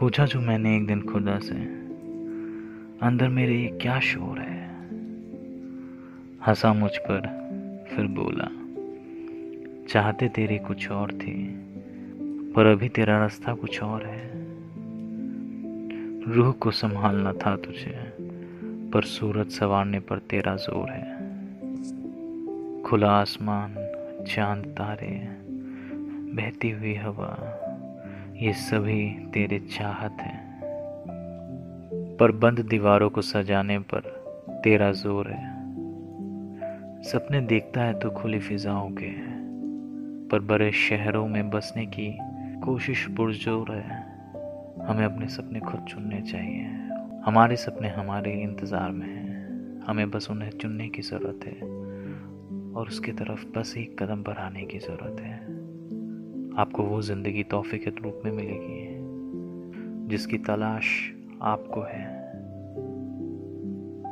पूछा जो मैंने एक दिन खुदा से, अंदर मेरे ये क्या शोर है? हंसा मुझ पर, फिर बोला, चाहते तेरे कुछ और थे, पर अभी तेरा रास्ता कुछ और है। रूह को संभालना था तुझे, पर सूरज संवारने पर तेरा ज़ोर है। खुला आसमान, चाँद, तारे, बहती हुई हवा ये सभी तेरे चाहत हैं। पर बंद दीवारों को सजाने पर तेरा ज़ोर है। सपने देखता है तो खुली फिजाओं के पर बड़े शहरों में बसने की कोशिश पुरजोर है। हमें अपने सपने खुद चुनने चाहिए। हमारे सपने हमारे इंतज़ार में हैं। हमें बस उन्हें चुनने की ज़रूरत है। और उसकी तरफ़ बस एक कदम बढ़ाने की ज़रूरत है। आपको वो ज़िंदगी तोहफे के रूप में मिलेगी जिसकी तलाश आपको है।